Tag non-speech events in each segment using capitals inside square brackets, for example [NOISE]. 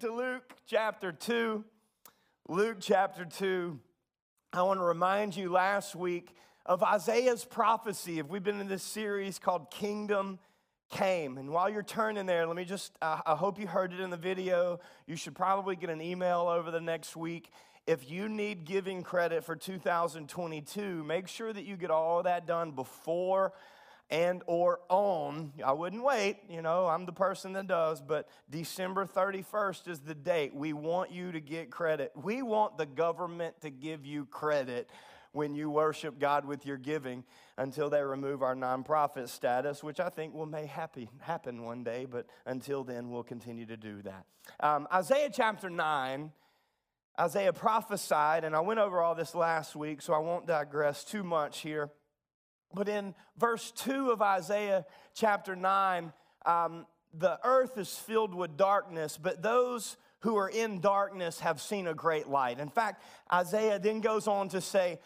to Luke chapter 2. Luke chapter 2. I want to remind you last week of Isaiah's prophecy. If we've been in this series called Kingdom Came. And while you're turning there, let me just, uh, I hope you heard it in the video. You should probably get an email over the next week. If you need giving credit for 2022, make sure that you get all that done before and or on i wouldn't wait you know i'm the person that does but december 31st is the date. We want you to get credit. We want the government to give you credit when you worship god with your giving until they remove our nonprofit status which i think will may happy, happen one day but until then we'll continue to do that. Um, isaiah chapter 9 isaiah prophesied and i went over all this last week so i won't digress too much here but in verse 2 of Isaiah chapter 9, um, the earth is filled with darkness, but those who are in darkness have seen a great light. In fact, Isaiah then goes on to say,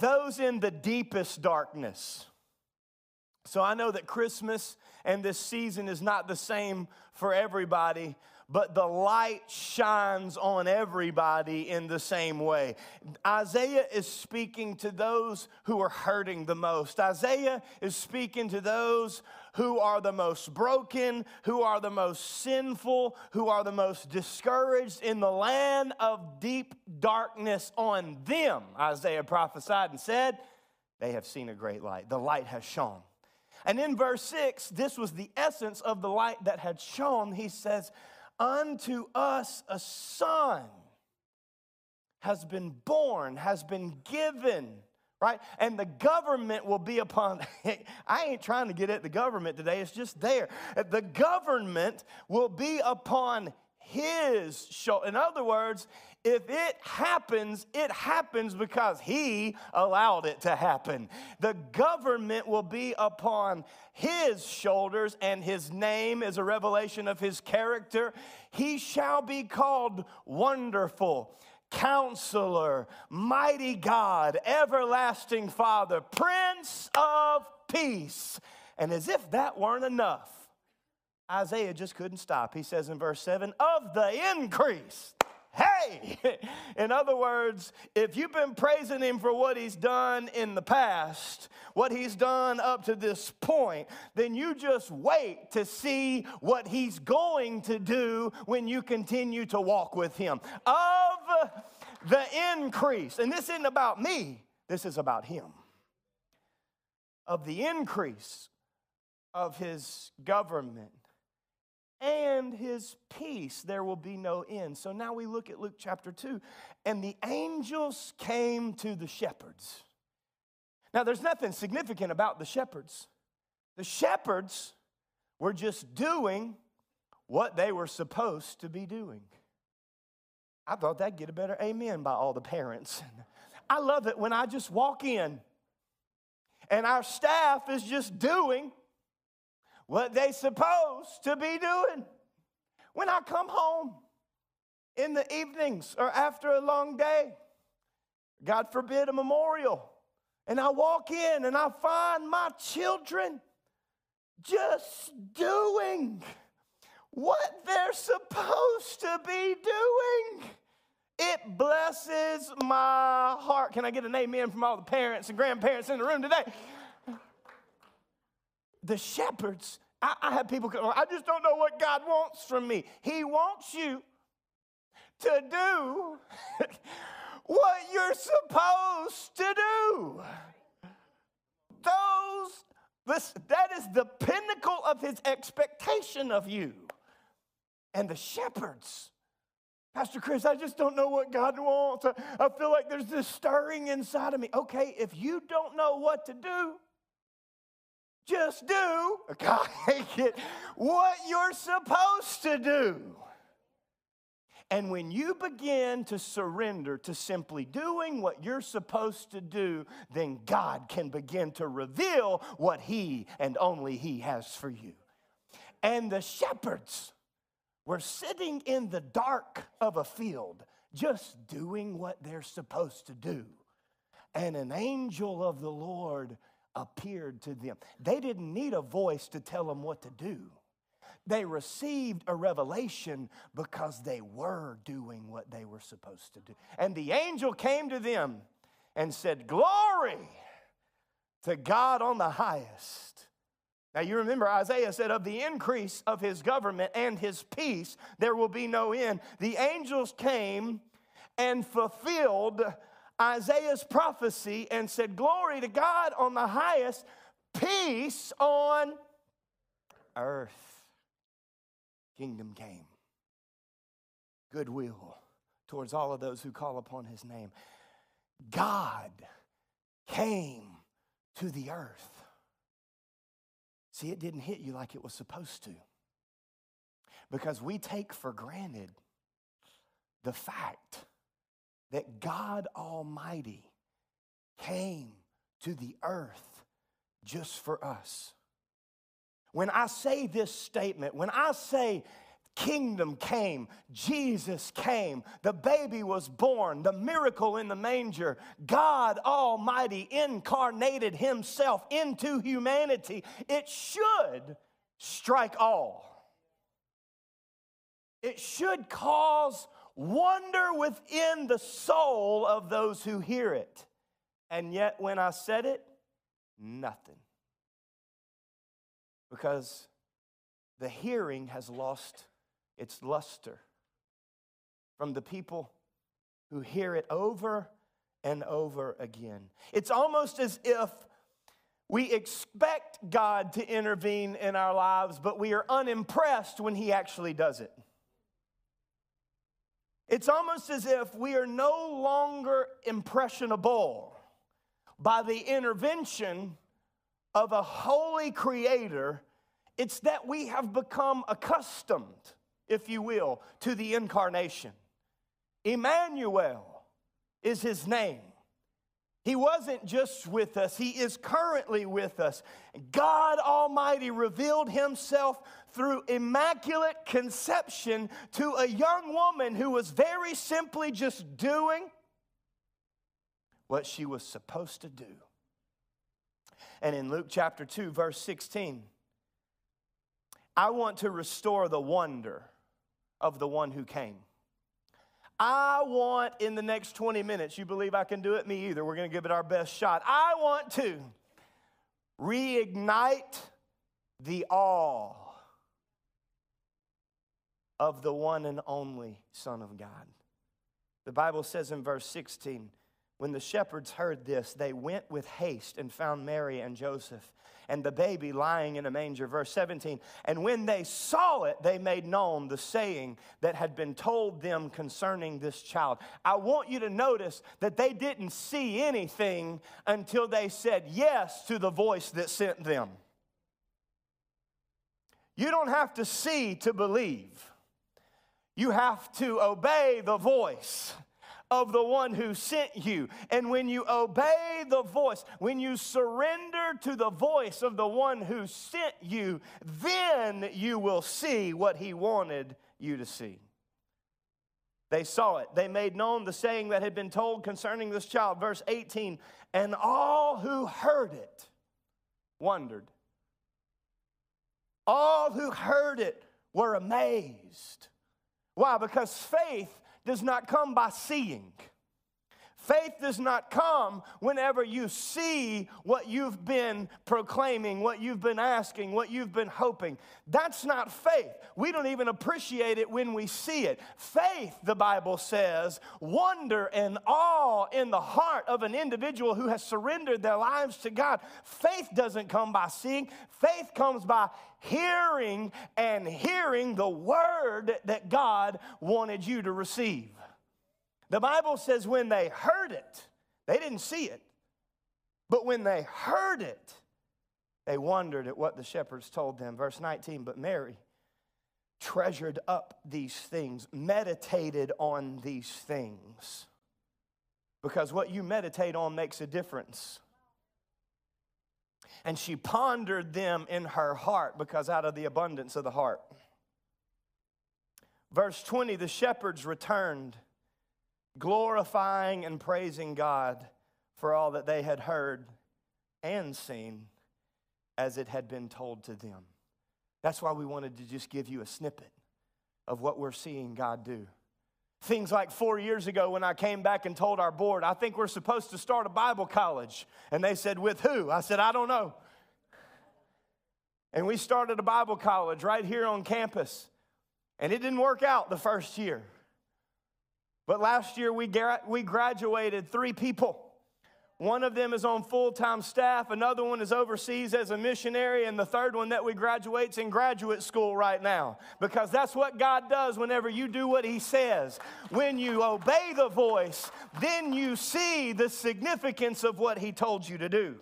those in the deepest darkness. So I know that Christmas and this season is not the same for everybody, but the light shines on everybody in the same way. Isaiah is speaking to those who are hurting the most. Isaiah is speaking to those who are the most broken, who are the most sinful, who are the most discouraged in the land of deep darkness on them. Isaiah prophesied and said, They have seen a great light. The light has shone. And in verse 6, this was the essence of the light that had shone. He says, Unto us a son has been born, has been given, right? And the government will be upon, [LAUGHS] I ain't trying to get at the government today, it's just there. The government will be upon his shoulder. In other words, if it happens, it happens because he allowed it to happen. The government will be upon his shoulders, and his name is a revelation of his character. He shall be called Wonderful. Counselor, mighty God, everlasting Father, Prince of Peace. And as if that weren't enough, Isaiah just couldn't stop. He says in verse 7 of the increase hey. In other words, if you've been praising him for what he's done in the past, what he's done up to this point, then you just wait to see what he's going to do when you continue to walk with him. Of the increase, and this isn't about me, this is about him. Of the increase of his government and his peace there will be no end. So now we look at Luke chapter 2, and the angels came to the shepherds. Now there's nothing significant about the shepherds. The shepherds were just doing what they were supposed to be doing. I thought that'd get a better amen by all the parents. [LAUGHS] I love it when I just walk in and our staff is just doing what they supposed to be doing. When I come home in the evenings or after a long day, God forbid a memorial, and I walk in and I find my children just doing what they're supposed to be doing. It blesses my heart. Can I get an amen from all the parents and grandparents in the room today? The shepherds, I, I have people go, I just don't know what God wants from me. He wants you to do [LAUGHS] what you're supposed to do. Those, this, that is the pinnacle of his expectation of you. And the shepherds, Pastor Chris, I just don't know what God wants. I, I feel like there's this stirring inside of me. Okay, if you don't know what to do, just do, [LAUGHS] what you're supposed to do. And when you begin to surrender to simply doing what you're supposed to do, then God can begin to reveal what He and only He has for you. And the shepherds were sitting in the dark of a field, just doing what they're supposed to do. And an angel of the Lord appeared to them. They didn't need a voice to tell them what to do. They received a revelation because they were doing what they were supposed to do. And the angel came to them and said, Glory to God on the highest. Now, you remember Isaiah said, Of the increase of his government and his peace, there will be no end. The angels came and fulfilled Isaiah's prophecy and said, Glory to God on the highest, peace on earth. Kingdom came, goodwill towards all of those who call upon his name. God came to the earth. See, it didn't hit you like it was supposed to. Because we take for granted the fact that God Almighty came to the earth just for us. When I say this statement, when I say kingdom came, Jesus came, the baby was born, the miracle in the manger, God Almighty incarnated Himself into humanity, it should strike all. It should cause wonder within the soul of those who hear it. And yet, when I said it, nothing. Because the hearing has lost its luster from the people who hear it over and over again. It's almost as if we expect God to intervene in our lives, but we are unimpressed when He actually does it. It's almost as if we are no longer impressionable by the intervention of a holy creator. It's that we have become accustomed, if you will, to the incarnation. Emmanuel is his name. He wasn't just with us, He is currently with us. God Almighty revealed Himself through immaculate conception to a young woman who was very simply just doing what she was supposed to do. And in Luke chapter 2, verse 16, I want to restore the wonder of the one who came. I want in the next 20 minutes, you believe I can do it? Me either. We're going to give it our best shot. I want to reignite the awe of the one and only Son of God. The Bible says in verse 16, when the shepherds heard this, they went with haste and found Mary and Joseph and the baby lying in a manger. Verse 17, and when they saw it, they made known the saying that had been told them concerning this child. I want you to notice that they didn't see anything until they said yes to the voice that sent them. You don't have to see to believe. You have to obey the voice of the one who sent you. And when you obey the voice, when you surrender to the voice of the one who sent you, then you will see what he wanted you to see. They saw it. They made known the saying that had been told concerning this child. Verse 18 And all who heard it wondered. All who heard it were amazed. Why? Because faith does not come by seeing. Faith does not come whenever you see what you've been proclaiming, what you've been asking, what you've been hoping. That's not faith. We don't even appreciate it when we see it. Faith, the Bible says, wonder and awe in the heart of an individual who has surrendered their lives to God. Faith doesn't come by seeing, faith comes by hearing and hearing the word that God wanted you to receive. The Bible says when they heard it, they didn't see it, but when they heard it, they wondered at what the shepherds told them. Verse 19, but Mary treasured up these things, meditated on these things. Because what you meditate on makes a difference. And she pondered them in her heart because out of the abundance of the heart. Verse 20 the shepherds returned glorifying and praising God for all that they had heard and seen as it had been told to them. That's why we wanted to just give you a snippet of what we're seeing God do. Things like four years ago when I came back and told our board, I think we're supposed to start a Bible college. And they said, With who? I said, I don't know. And we started a Bible college right here on campus. And it didn't work out the first year. But last year we, we graduated three people. One of them is on full time staff, another one is overseas as a missionary, and the third one that we graduate's in graduate school right now. Because that's what God does whenever you do what He says. When you obey the voice, then you see the significance of what He told you to do.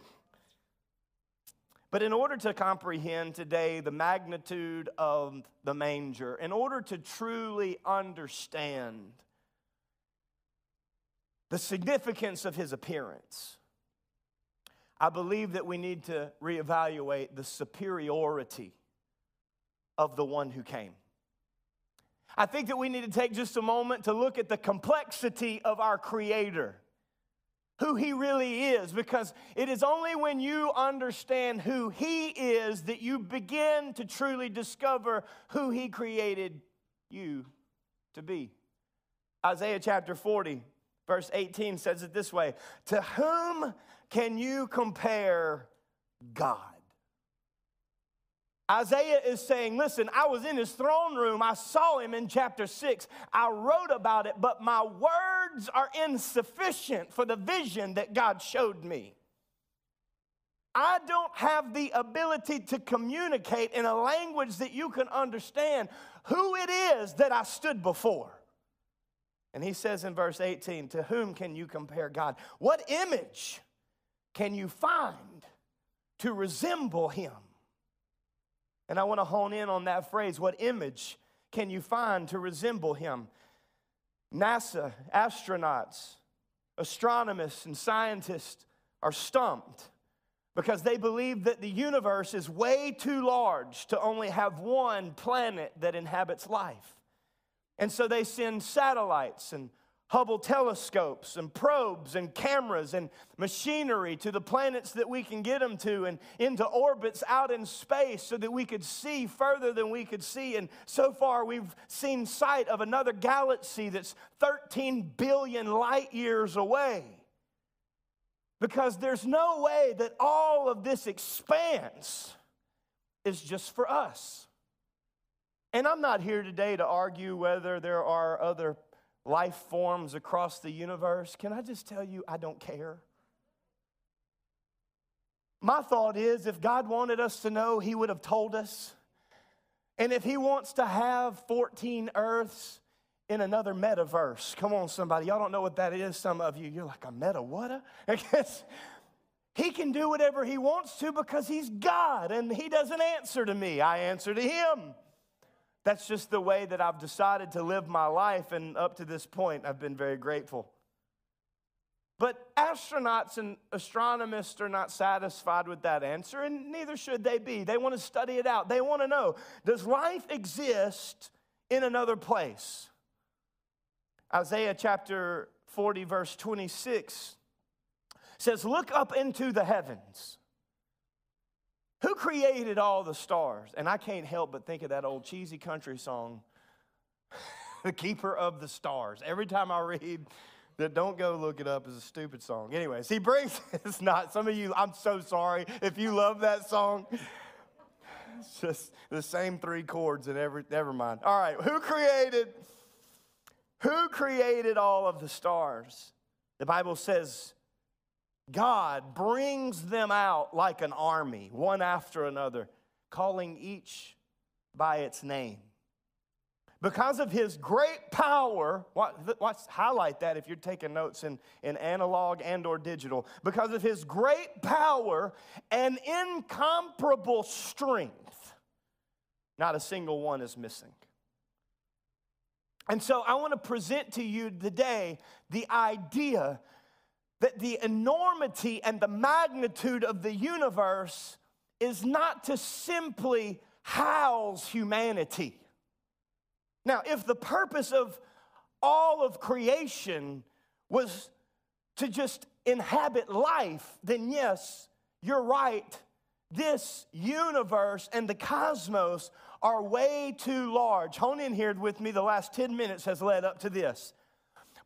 But in order to comprehend today the magnitude of the manger, in order to truly understand the significance of his appearance, I believe that we need to reevaluate the superiority of the one who came. I think that we need to take just a moment to look at the complexity of our Creator, who He really is, because it is only when you understand who He is that you begin to truly discover who He created you to be. Isaiah chapter 40, Verse 18 says it this way To whom can you compare God? Isaiah is saying, Listen, I was in his throne room. I saw him in chapter 6. I wrote about it, but my words are insufficient for the vision that God showed me. I don't have the ability to communicate in a language that you can understand who it is that I stood before. And he says in verse 18, To whom can you compare God? What image can you find to resemble him? And I want to hone in on that phrase. What image can you find to resemble him? NASA, astronauts, astronomers, and scientists are stumped because they believe that the universe is way too large to only have one planet that inhabits life. And so they send satellites and Hubble telescopes and probes and cameras and machinery to the planets that we can get them to and into orbits out in space so that we could see further than we could see. And so far, we've seen sight of another galaxy that's 13 billion light years away. Because there's no way that all of this expanse is just for us. And I'm not here today to argue whether there are other life forms across the universe. Can I just tell you, I don't care? My thought is if God wanted us to know, He would have told us. And if He wants to have 14 earths in another metaverse, come on, somebody, y'all don't know what that is. Some of you, you're like, a meta what? [LAUGHS] I guess. He can do whatever He wants to because He's God and He doesn't answer to me, I answer to Him. That's just the way that I've decided to live my life, and up to this point, I've been very grateful. But astronauts and astronomers are not satisfied with that answer, and neither should they be. They want to study it out. They want to know does life exist in another place? Isaiah chapter 40, verse 26 says, Look up into the heavens who created all the stars? And I can't help but think of that old cheesy country song, [LAUGHS] The Keeper of the Stars. Every time I read that, don't go look it up is a stupid song. Anyways, he brings, [LAUGHS] it's not, some of you, I'm so sorry if you love that song. It's just the same three chords and every, never mind. All right, who created, who created all of the stars? The Bible says God brings them out like an army, one after another, calling each by its name. Because of his great power, watch, highlight that if you're taking notes in, in analog and or digital. Because of his great power and incomparable strength, not a single one is missing. And so I want to present to you today the idea that the enormity and the magnitude of the universe is not to simply house humanity. Now, if the purpose of all of creation was to just inhabit life, then yes, you're right this universe and the cosmos are way too large. Hone in here with me, the last 10 minutes has led up to this.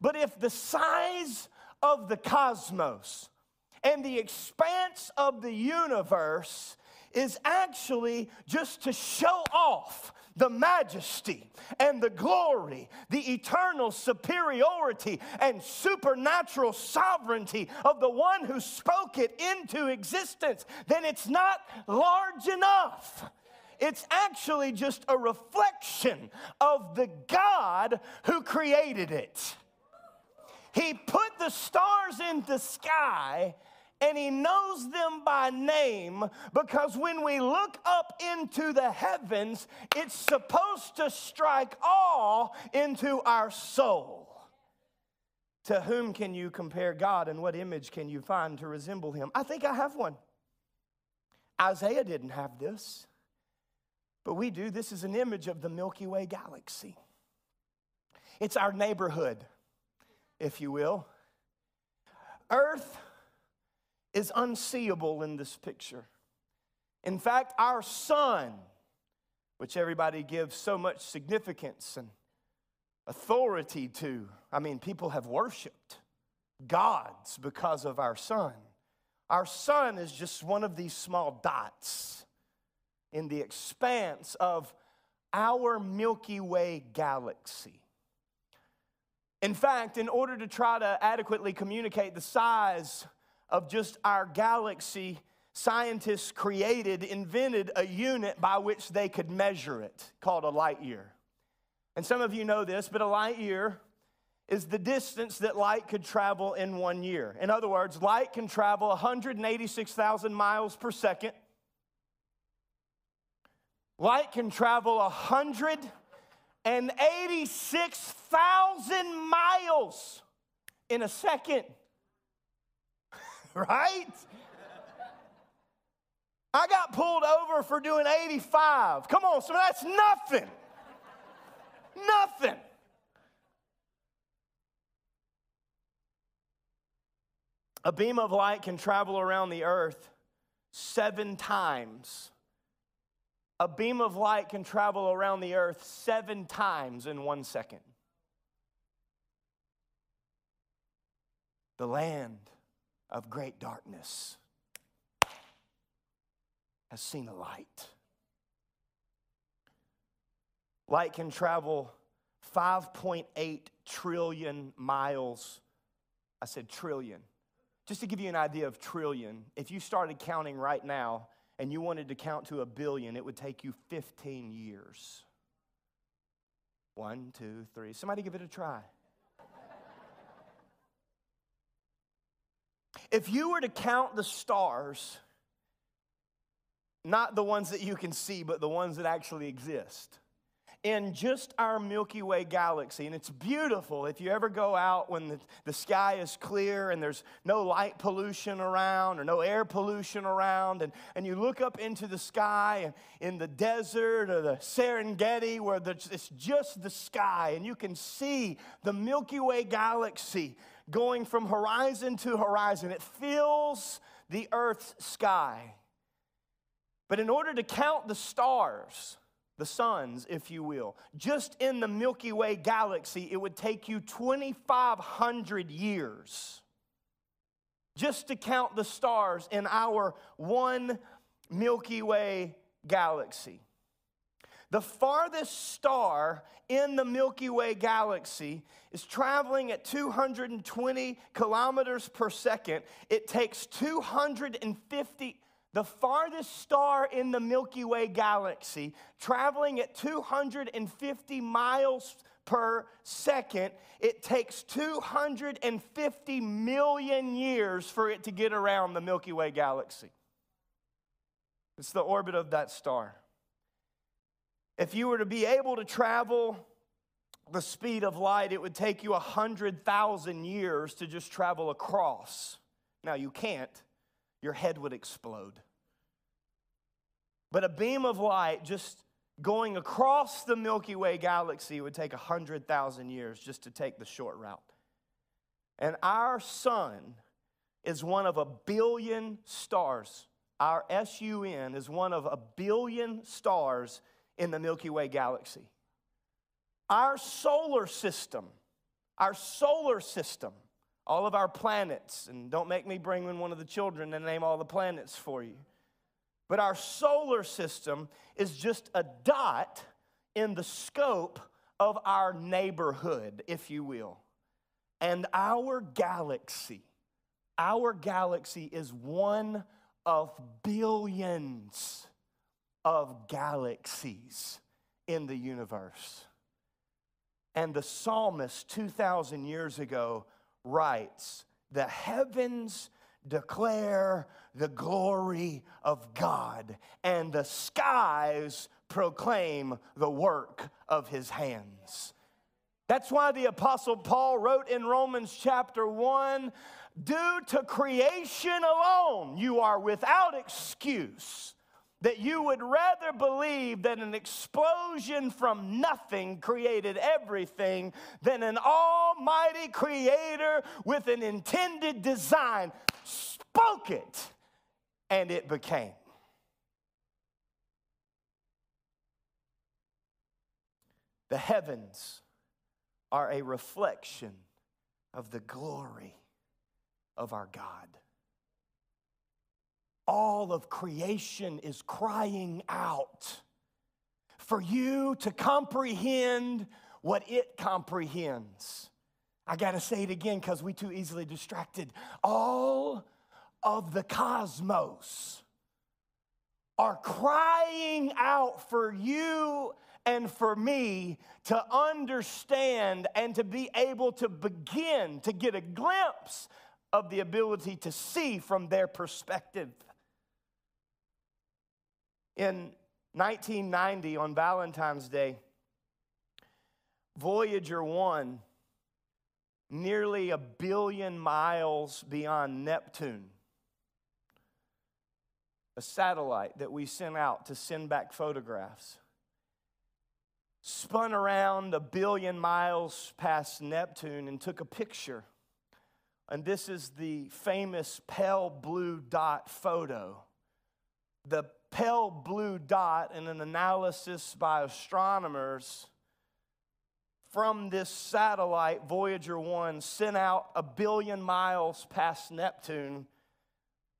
But if the size of the cosmos and the expanse of the universe is actually just to show off the majesty and the glory, the eternal superiority and supernatural sovereignty of the one who spoke it into existence, then it's not large enough. It's actually just a reflection of the God who created it. He put the stars in the sky and he knows them by name because when we look up into the heavens, it's supposed to strike awe into our soul. To whom can you compare God and what image can you find to resemble him? I think I have one. Isaiah didn't have this, but we do. This is an image of the Milky Way galaxy. It's our neighborhood, if you will. Earth is unseeable in this picture. In fact, our sun, which everybody gives so much significance and authority to, I mean, people have worshiped gods because of our sun. Our sun is just one of these small dots in the expanse of our Milky Way galaxy. In fact, in order to try to adequately communicate the size of just our galaxy, scientists created, invented a unit by which they could measure it called a light year. And some of you know this, but a light year is the distance that light could travel in one year. In other words, light can travel 186,000 miles per second. Light can travel 186,000 miles in a second. [LAUGHS] right? I got pulled over for doing 85. Come on, so that's nothing. nothing. A beam of light can travel around the earth seven times. A beam of light can travel around the earth seven times in one second. The land of great darkness has seen a light. Light can travel 5.8 trillion miles. I said trillion. Just to give you an idea of trillion, if you started counting right now and you wanted to count to a billion, it would take you 15 years. One, two, three. Somebody give it a try. If you were to count the stars, not the ones that you can see, but the ones that actually exist, in just our Milky Way galaxy, and it's beautiful if you ever go out when the, the sky is clear and there's no light pollution around or no air pollution around, and, and you look up into the sky in the desert or the Serengeti where it's just the sky, and you can see the Milky Way galaxy going from horizon to horizon. It fills the earth's sky. But in order to count the stars, the suns, if you will, just in the Milky Way galaxy, it would take you 2,500 years just to count the stars in our one Milky Way galaxy. The farthest star in the Milky Way galaxy is traveling at 220 kilometers per second. It takes 250, the farthest star in the Milky Way galaxy, traveling at 250 miles per second, it takes 250 million years for it to get around the Milky Way galaxy. It's the orbit of that star. If you were to be able to travel the speed of light, it would take you 100,000 years to just travel across. Now, you can't, your head would explode. But a beam of light just going across the Milky Way galaxy would take 100,000 years just to take the short route. And our sun is one of a billion stars our SUN is one of a billion stars in the Milky Way galaxy. Our solar system, our solar system, all of our planets, and don't make me bring in one of the children and name all the planets for you. But our solar system is just a dot in the scope of our neighborhood, if you will. And our galaxy, our galaxy is one of billions of galaxies in the universe. And the psalmist 2,000 years ago writes, The heavens declare the glory of God, and the skies proclaim the work of his hands. That's why the Apostle Paul wrote in Romans chapter 1 Due to creation alone, you are without excuse. That you would rather believe that an explosion from nothing created everything than an almighty creator with an intended design spoke it and it became. The heavens are a reflection of the glory of our God. All of creation is crying out for you to comprehend what it comprehends. I got to say it again because we too easily distracted. All of the cosmos are crying out for you and for me to understand and to be able to begin to get a glimpse of the ability to see from their perspective. In 1990, on Valentine's Day, Voyager 1, nearly a billion miles beyond Neptune, a satellite that we sent out to send back photographs, spun around a billion miles past Neptune and took a picture and this is the famous pale blue dot photo. The pale blue dot, in an analysis by astronomers from this satellite, Voyager 1, sent out a billion miles past Neptune,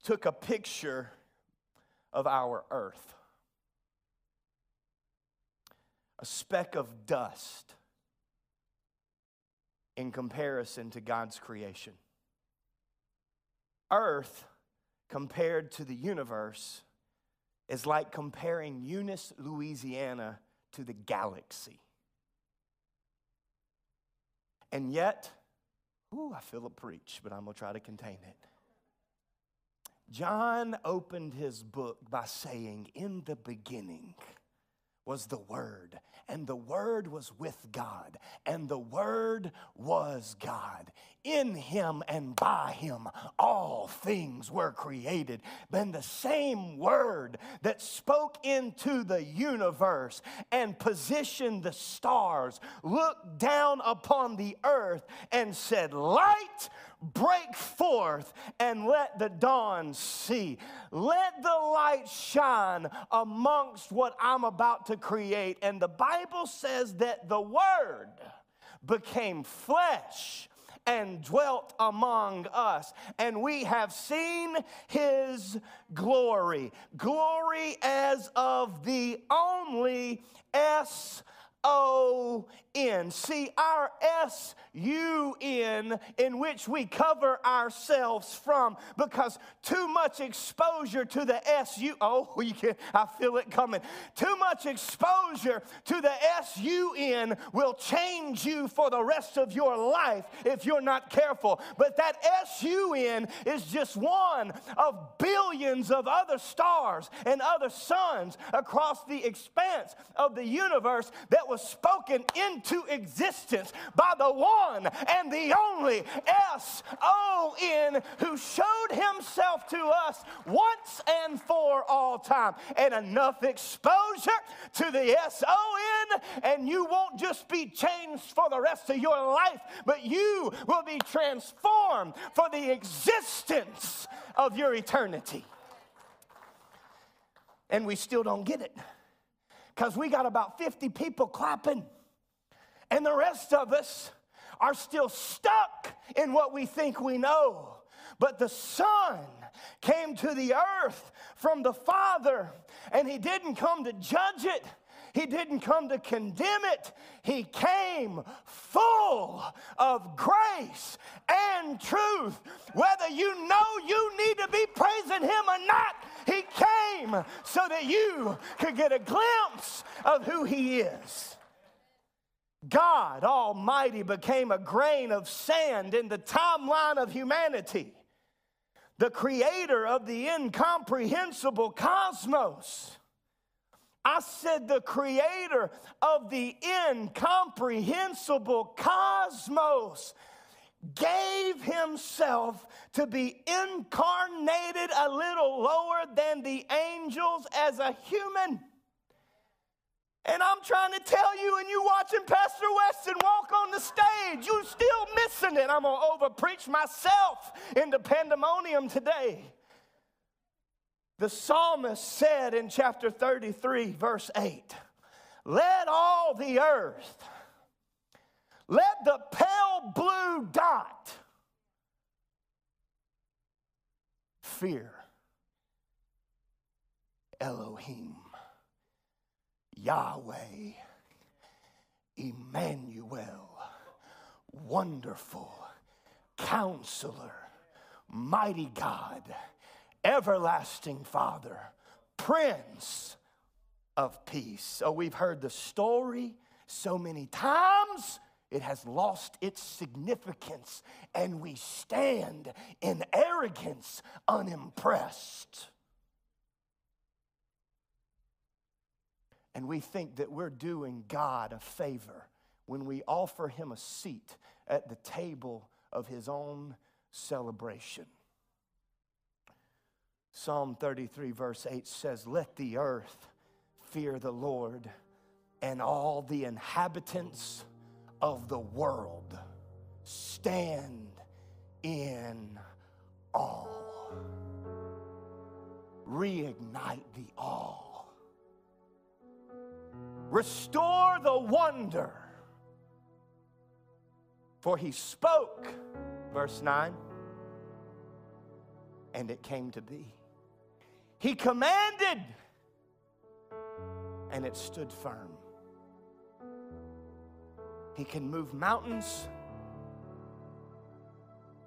took a picture of our Earth. A speck of dust in comparison to God's creation. Earth compared to the universe is like comparing Eunice, Louisiana to the galaxy. And yet, ooh, I feel a preach, but I'm going to try to contain it. John opened his book by saying, In the beginning was the Word, and the Word was with God, and the Word was God. In him and by him, all things were created. Then the same Word that spoke into the universe and positioned the stars looked down upon the earth and said, Light break forth and let the dawn see. Let the light shine amongst what I'm about to create. And the Bible says that the Word became flesh and dwelt among us, and we have seen his glory. Glory as of the only S O N. See, our S U N, in which we cover ourselves from, because too much exposure to the S U, oh, [LAUGHS] you can, I feel it coming. Too much exposure to the S U N will change you for the rest of your life if you're not careful. But that S U N is just one of billions of other stars and other suns across the expanse of the universe that was spoken into existence by the one and the only S O N who showed himself to us once and for all time. And enough exposure to the S O N, and you won't just be changed for the rest of your life, but you will be transformed for the existence of your eternity. and we still don't get it because we got about 50 people clapping, and the rest of us are still stuck in what we think we know. But the Son came to the earth from the Father, and He didn't come to judge it. He didn't come to condemn it. He came full of grace and truth. Whether you know you need to be praising Him or not, He came so that you could get a glimpse of who He is. God Almighty became a grain of sand in the timeline of humanity, the creator of the incomprehensible cosmos. I said, the creator of the incomprehensible cosmos gave himself to be incarnated a little lower than the angels as a human. And I'm trying to tell you, and you watching Pastor Weston walk on the stage, you still missing it. I'm gonna over preach myself into pandemonium today. The psalmist said in chapter 33, verse 8, Let all the earth, let the pale blue dot fear Elohim, Yahweh, Emmanuel, wonderful, counselor, mighty God everlasting Father, Prince of Peace. Oh, we've heard the story so many times, it has lost its significance, and we stand in arrogance, unimpressed. And we think that we're doing God a favor when we offer him a seat at the table of his own celebration. Psalm 33, verse 8 says, Let the earth fear the Lord, and all the inhabitants of the world stand in awe. Reignite the awe. Restore the wonder. For he spoke, verse 9, and it came to be. He commanded, and it stood firm. He can move mountains,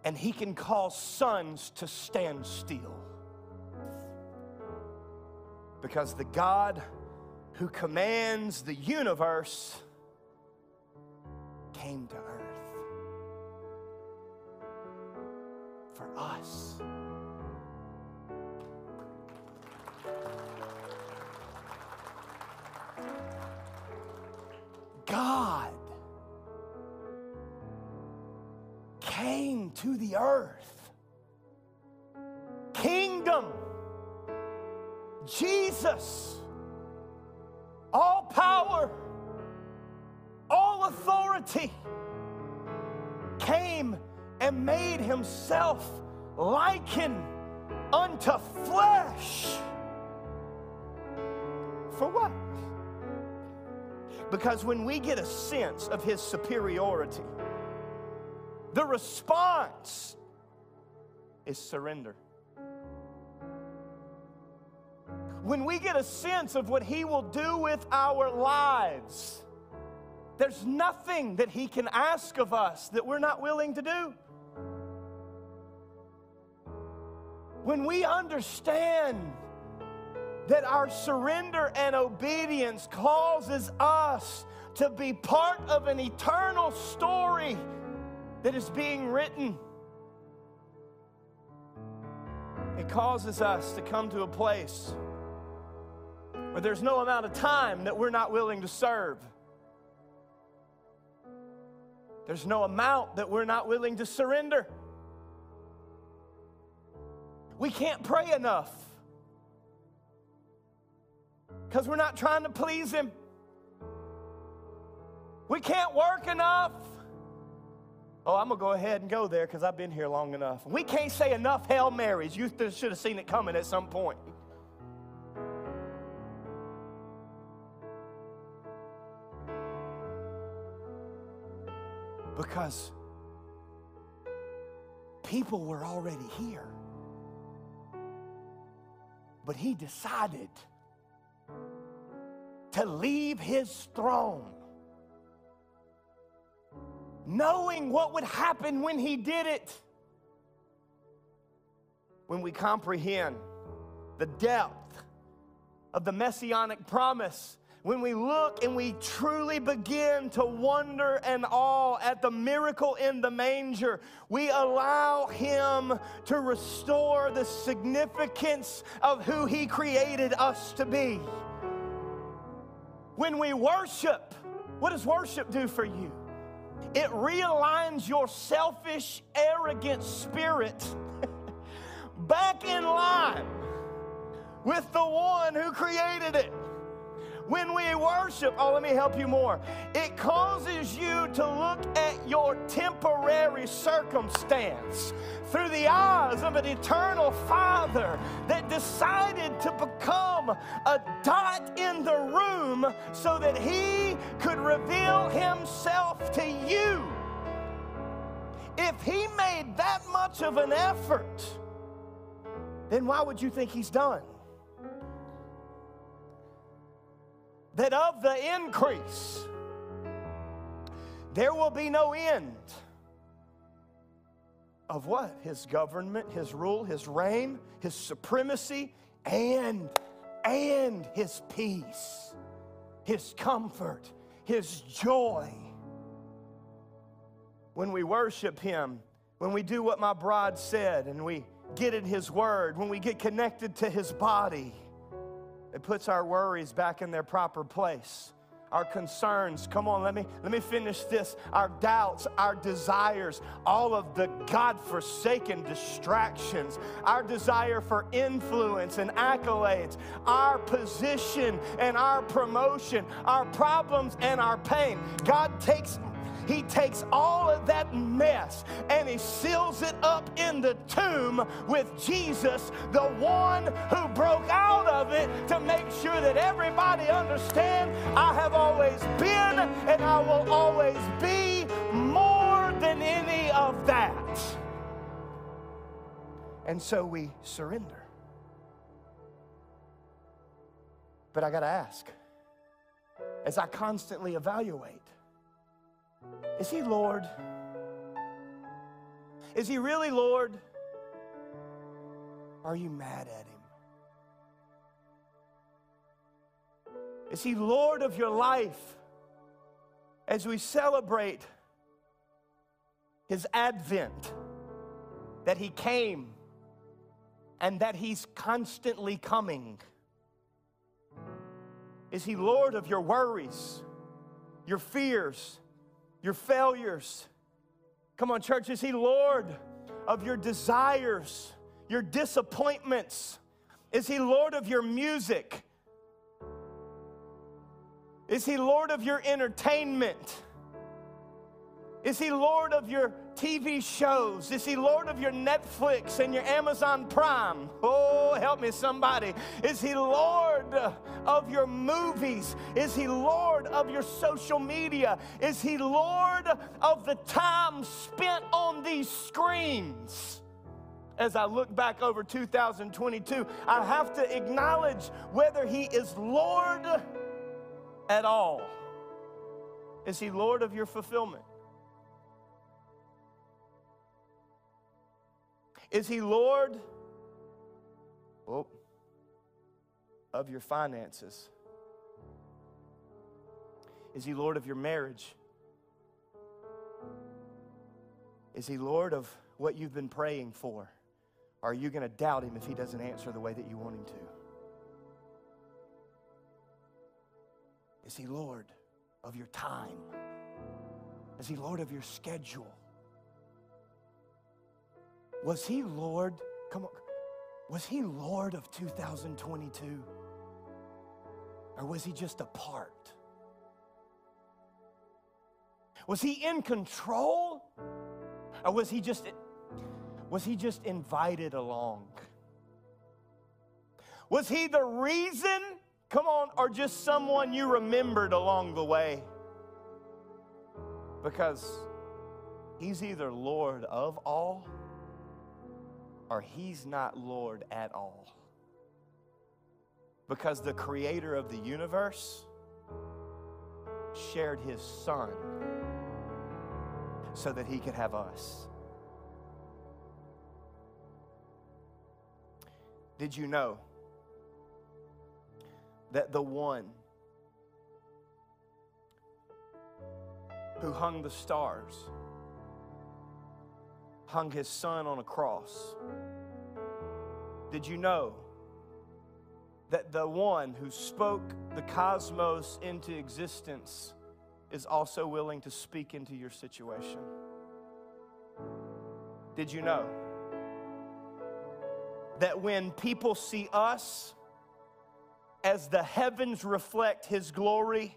and He can cause suns to stand still. Because the God who commands the universe came to earth for us. Came to the earth. Kingdom, Jesus, all power, all authority, came and made himself liken unto flesh. For what? Because when we get a sense of his superiority, the response is surrender. When we get a sense of what he will do with our lives, there's nothing that he can ask of us that we're not willing to do. When we understand that our surrender and obedience causes us to be part of an eternal story that is being written. It causes us to come to a place where there's no amount of time that we're not willing to serve. There's no amount that we're not willing to surrender. We can't pray enough because we're not trying to please Him. We can't work enough. Oh, I'm going to go ahead and go there because I've been here long enough. We can't say enough Hail Marys. You should have seen it coming at some point. Because people were already here. But he decided to leave his throne knowing what would happen when he did it. When we comprehend the depth of the messianic promise, when we look and we truly begin to wonder and awe at the miracle in the manger, we allow Him to restore the significance of who He created us to be. When we worship, what does worship do for you? It realigns your selfish, arrogant spirit [LAUGHS] back in line with the one who created it. When we worship, oh, let me help you more. It causes you to look at your temporary circumstance through the eyes of an eternal Father that decided to become a dot in the room so that He could reveal Himself to you. If He made that much of an effort, then why would you think He's done? That of the increase there will be no end of what? His government, his rule, his reign, his supremacy, and and his peace, his comfort, his joy. When we worship him, when we do what my bride said and we get in his word, when we get connected to his body, it puts our worries back in their proper place. Our concerns, come on, let me let me finish this. Our doubts, our desires, all of the God-forsaken distractions, our desire for influence and accolades, our position and our promotion, our problems and our pain. God takes he takes all of that mess and he seals it up in the tomb with Jesus, the one who broke out of it to make sure that everybody understand I have always been and I will always be more than any of that. And so we surrender. But I got to ask, as I constantly evaluate, is he Lord? Is he really Lord? Are you mad at him? Is he Lord of your life as we celebrate his advent, that he came and that he's constantly coming? Is he Lord of your worries, your fears? Your failures. Come on, church, is He Lord of your desires, your disappointments? Is He Lord of your music? Is He Lord of your entertainment? Is He Lord of your TV shows? Is He Lord of your Netflix and your Amazon Prime? Oh, help me, somebody. Is He Lord of your movies? Is He Lord of your social media? Is He Lord of the time spent on these screens? As I look back over 2022, I have to acknowledge whether He is Lord at all. Is He Lord of your fulfillment? Is He Lord of your finances? Is He Lord of your marriage? Is He Lord of what you've been praying for? Are you going to doubt Him if He doesn't answer the way that you want Him to? Is He Lord of your time? Is He Lord of your schedule? Was he Lord? Come on. Was he Lord of 2022? Or was he just a part? Was he in control? Or was he just was he just invited along? Was he the reason? Come on, or just someone you remembered along the way? Because He's either Lord of all or he's not Lord at all. Because the creator of the universe shared his son so that he could have us. Did you know that the one who hung the stars hung his son on a cross? Did you know that the one who spoke the cosmos into existence is also willing to speak into your situation? Did you know that when people see us as the heavens reflect his glory,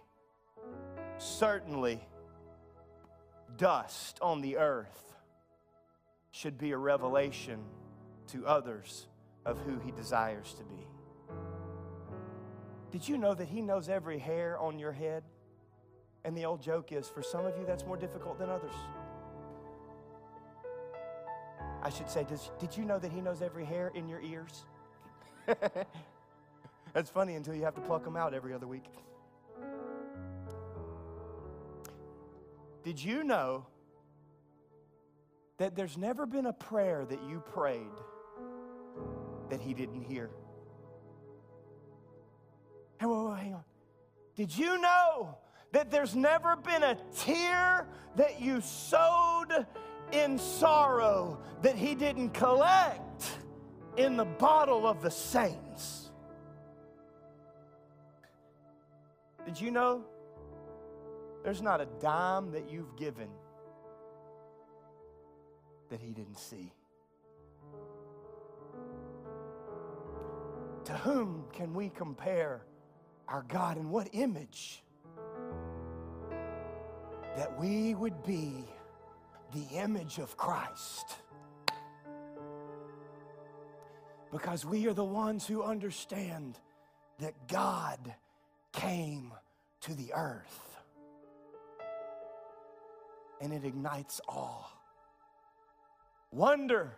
certainly dust on the earth should be a revelation to others of who he desires to be. Did you know that he knows every hair on your head? And the old joke is for some of you, that's more difficult than others. I should say, does, did you know that he knows every hair in your ears? [LAUGHS] that's funny until you have to pluck them out every other week. Did you know that there's never been a prayer that you prayed that he didn't hear? Hey, whoa, whoa, hang on. Did you know that there's never been a tear that you sowed in sorrow that he didn't collect in the bottle of the saints? Did you know there's not a dime that you've given that he didn't see? To whom can we compare our God and what image? That we would be the image of Christ. Because we are the ones who understand that God came to the earth. And it ignites awe, wonder,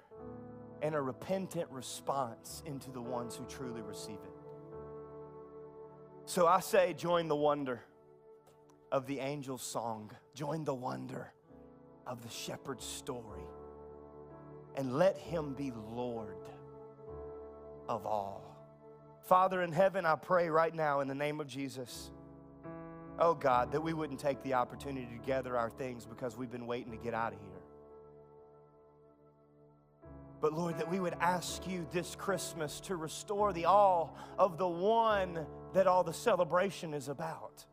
and a repentant response into the ones who truly receive it. So I say, join the wonder of the angel's song, join the wonder of the shepherd's story, and let him be Lord of all. Father in heaven, I pray right now in the name of Jesus, oh God, that we wouldn't take the opportunity to gather our things because we've been waiting to get out of here. But Lord, that we would ask you this Christmas to restore the awe of the one that all the celebration is about.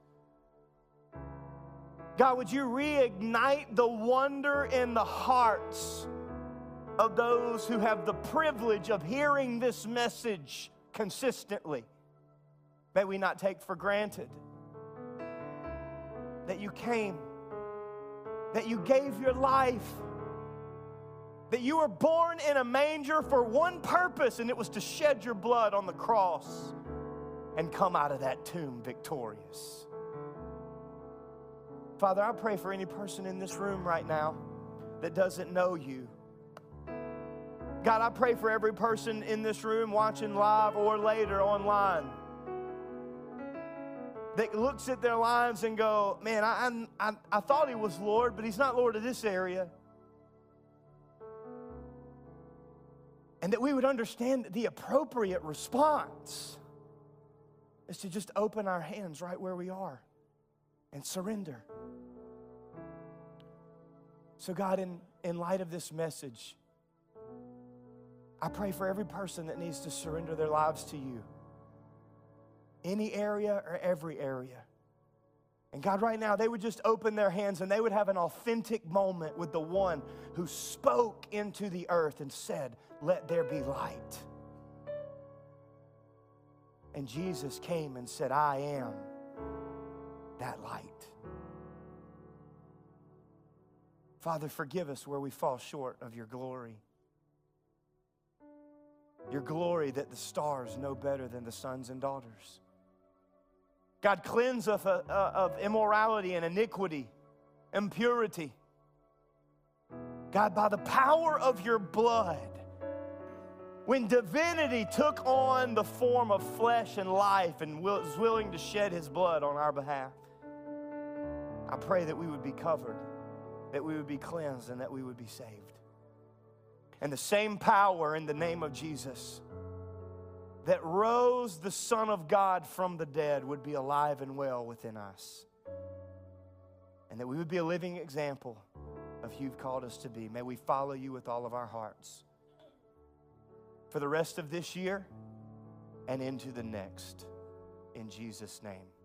God, would you reignite the wonder in the hearts of those who have the privilege of hearing this message consistently? May we not take for granted that you came, that you gave your life that you were born in a manger for one purpose, and it was to shed your blood on the cross and come out of that tomb victorious. Father, I pray for any person in this room right now that doesn't know you. God, I pray for every person in this room watching live or later online that looks at their lives and go, man, I, I, I thought he was Lord, but he's not Lord of this area. And that we would understand the appropriate response is to just open our hands right where we are and surrender. So, God, in, in light of this message, I pray for every person that needs to surrender their lives to you, any area or every area. And God, right now, they would just open their hands and they would have an authentic moment with the one who spoke into the earth and said, Let there be light. And Jesus came and said, I am that light. Father, forgive us where we fall short of your glory. Your glory that the stars know better than the sons and daughters. God, cleanse us uh, uh, of immorality and iniquity, impurity. God, by the power of your blood, when divinity took on the form of flesh and life and was willing to shed his blood on our behalf, I pray that we would be covered, that we would be cleansed, and that we would be saved. And the same power in the name of Jesus that rose the Son of God from the dead would be alive and well within us. And that we would be a living example of who you've called us to be. May we follow you with all of our hearts for the rest of this year and into the next. In Jesus' name.